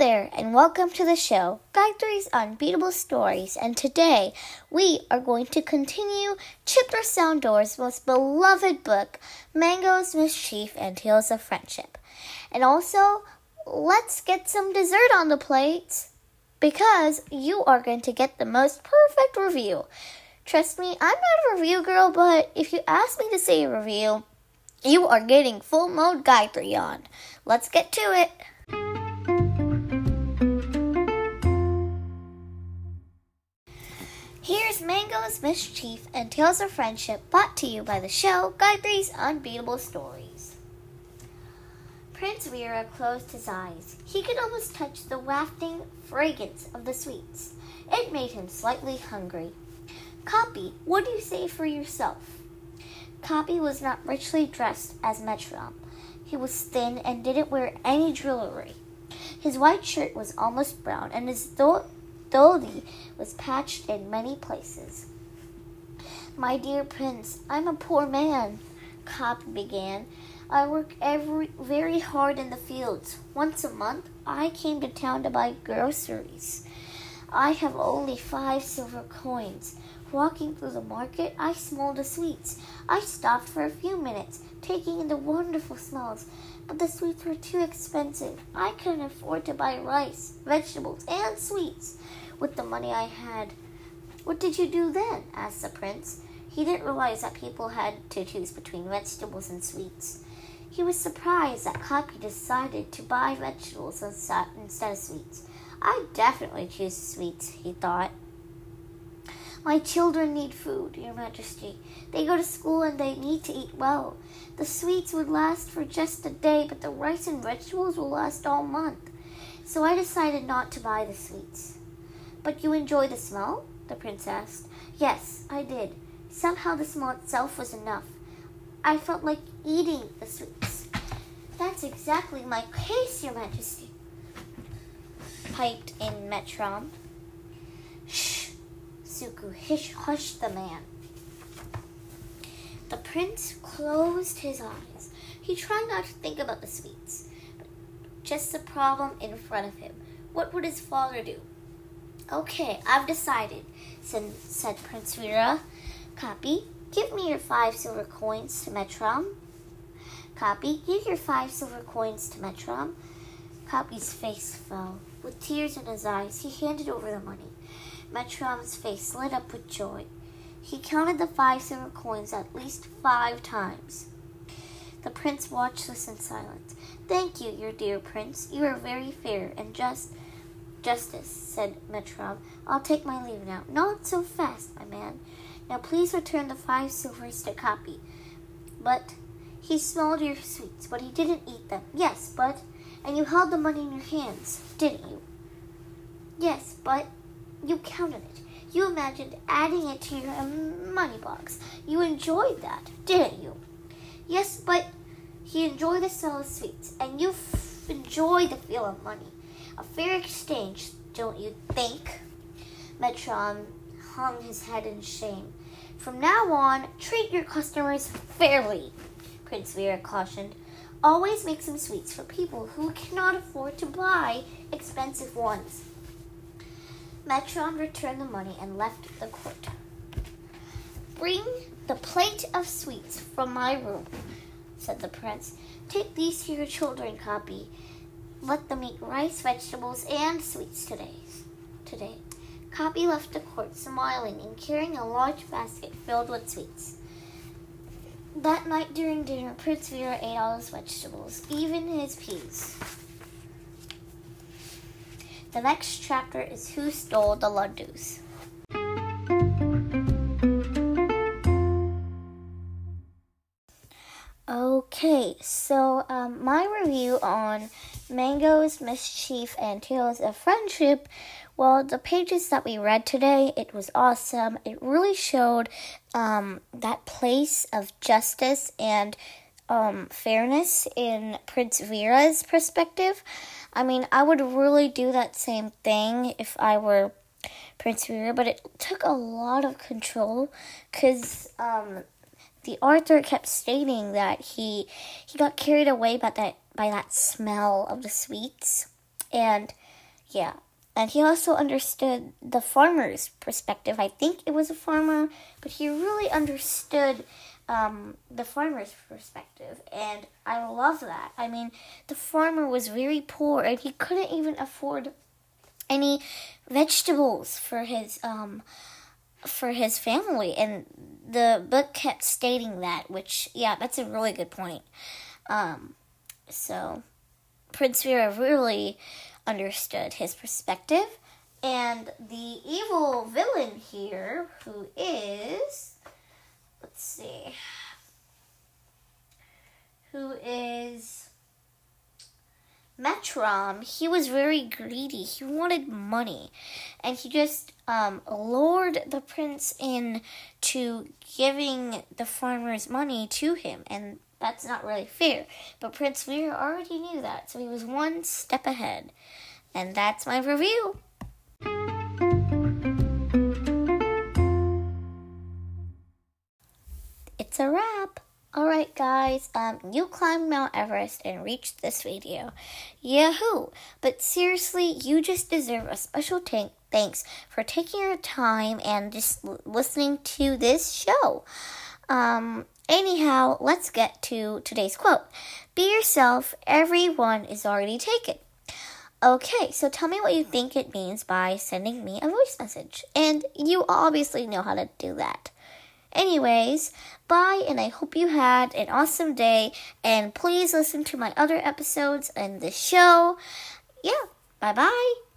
there, and welcome to the show, Gayatri's Unbeatable Stories. And today we are going to continue Chitra Soundar's most beloved book, Mango's Mischief and Tales of Friendship. And also, let's get some dessert on the plate because you are going to get the most perfect review. Trust me, I'm not a review girl, but if you ask me to say a review, you are getting full mode Gayatri on. Let's get to it. Here's Mango's Mischief and Tales of Friendship brought to you by the show Gayatri's Unbeatable Stories. Prince Veera closed his eyes. He could almost touch the wafting fragrance of the sweets. It made him slightly hungry. Copy, what do you say for yourself? Copy was not richly dressed as Metrom. He was thin and didn't wear any jewelry. His white shirt was almost brown, and his do- dhoti was patched in many places. My dear prince, I'm a poor man, Copy began. I work every very hard in the fields. Once a month, I came to town to buy groceries. I have only five silver coins. Walking through the market, I smelled the sweets. I stopped for a few minutes, taking in the wonderful smells, but the sweets were too expensive. I couldn't afford to buy rice, vegetables, and sweets with the money I had. What did you do then? asked the prince. He didn't realize that people had to choose between vegetables and sweets. He was surprised that Copy decided to buy vegetables instead of sweets. I definitely choose sweets, he thought. My children need food, Your Majesty. They go to school and they need to eat well. The sweets would last for just a day, but the rice and vegetables will last all month. So I decided not to buy the sweets. But you enjoy the smell? the prince asked. Yes, I did. Somehow the smell itself was enough. I felt like eating the sweets. That's exactly my case, Your Majesty, piped in Metrom. Suku hush, hushed the man. The prince closed his eyes. He tried not to think about the sweets, but just the problem in front of him. What would his father do? Okay, I've decided, said, said Prince Veera. Copy, give me your five silver coins to Metrom. Copy, give your five silver coins to Metrom. Copy's face fell. With tears in his eyes, he handed over the money. Metrom's face lit up with joy. He counted the five silver coins at least five times. The prince watched this in silence. Thank you, your dear prince. You are very fair and just. Justice, said Metrom. I'll take my leave now. Not so fast, my man. Now please return the five silvers to Copy. But he smelled your sweets, but he didn't eat them. Yes, but and you held the money in your hands, didn't you? Yes, but you counted it. You imagined adding it to your money box. You enjoyed that, didn't you? Yes, but he enjoyed the smell of sweets, and you f- enjoy the feel of money. A fair exchange, don't you think? Metrom hung his head in shame. From now on, treat your customers fairly, Prince Veera cautioned. Always make some sweets for people who cannot afford to buy expensive ones. Metrom returned the money and left the court. Bring the plate of sweets from my room, said the prince. Take these to your children, Copy. Let them eat rice, vegetables, and sweets today. Today, Copy left the court smiling and carrying a large basket filled with sweets. That night during dinner, Prince Veera ate all his vegetables, even his peas. The next chapter is Who Stole the Laddus? Okay, so um, my review on Mango's Mischief and Tales of Friendship. Well, the pages that we read today, it was awesome. It really showed um, that place of justice and um, fairness in Prince Veera's perspective. I mean, I would really do that same thing if I were Prince Vera, but it took a lot of control because um, the author kept stating that he he got carried away by that by that smell of the sweets, and Yeah. And he also understood the farmer's perspective. I think it was a farmer, but he really understood um, the farmer's perspective. And I love that. I mean, the farmer was very poor and he couldn't even afford any vegetables for his um, for his family and the book kept stating that which yeah that's a really good point um, so prince Veera really understood his perspective and the evil villain here who is let's see who is Metrom, he was very greedy. He wanted money. And he just um, lured the prince in to giving the farmers money to him. And that's not really fair. But Prince Veera already knew that. So he was one step ahead. And that's my review. It's a wrap. Alright guys, um, you climbed Mount Everest and reached this video. Yahoo! But seriously, you just deserve a special t- thanks for taking your time and just listening to this show. Um, anyhow, let's get to today's quote. Be yourself, everyone is already taken. Okay, so tell me what you think it means by sending me a voice message. And you obviously know how to do that. Anyways, bye, and I hope you had an awesome day. And please listen to my other episodes and the show. Yeah, bye bye.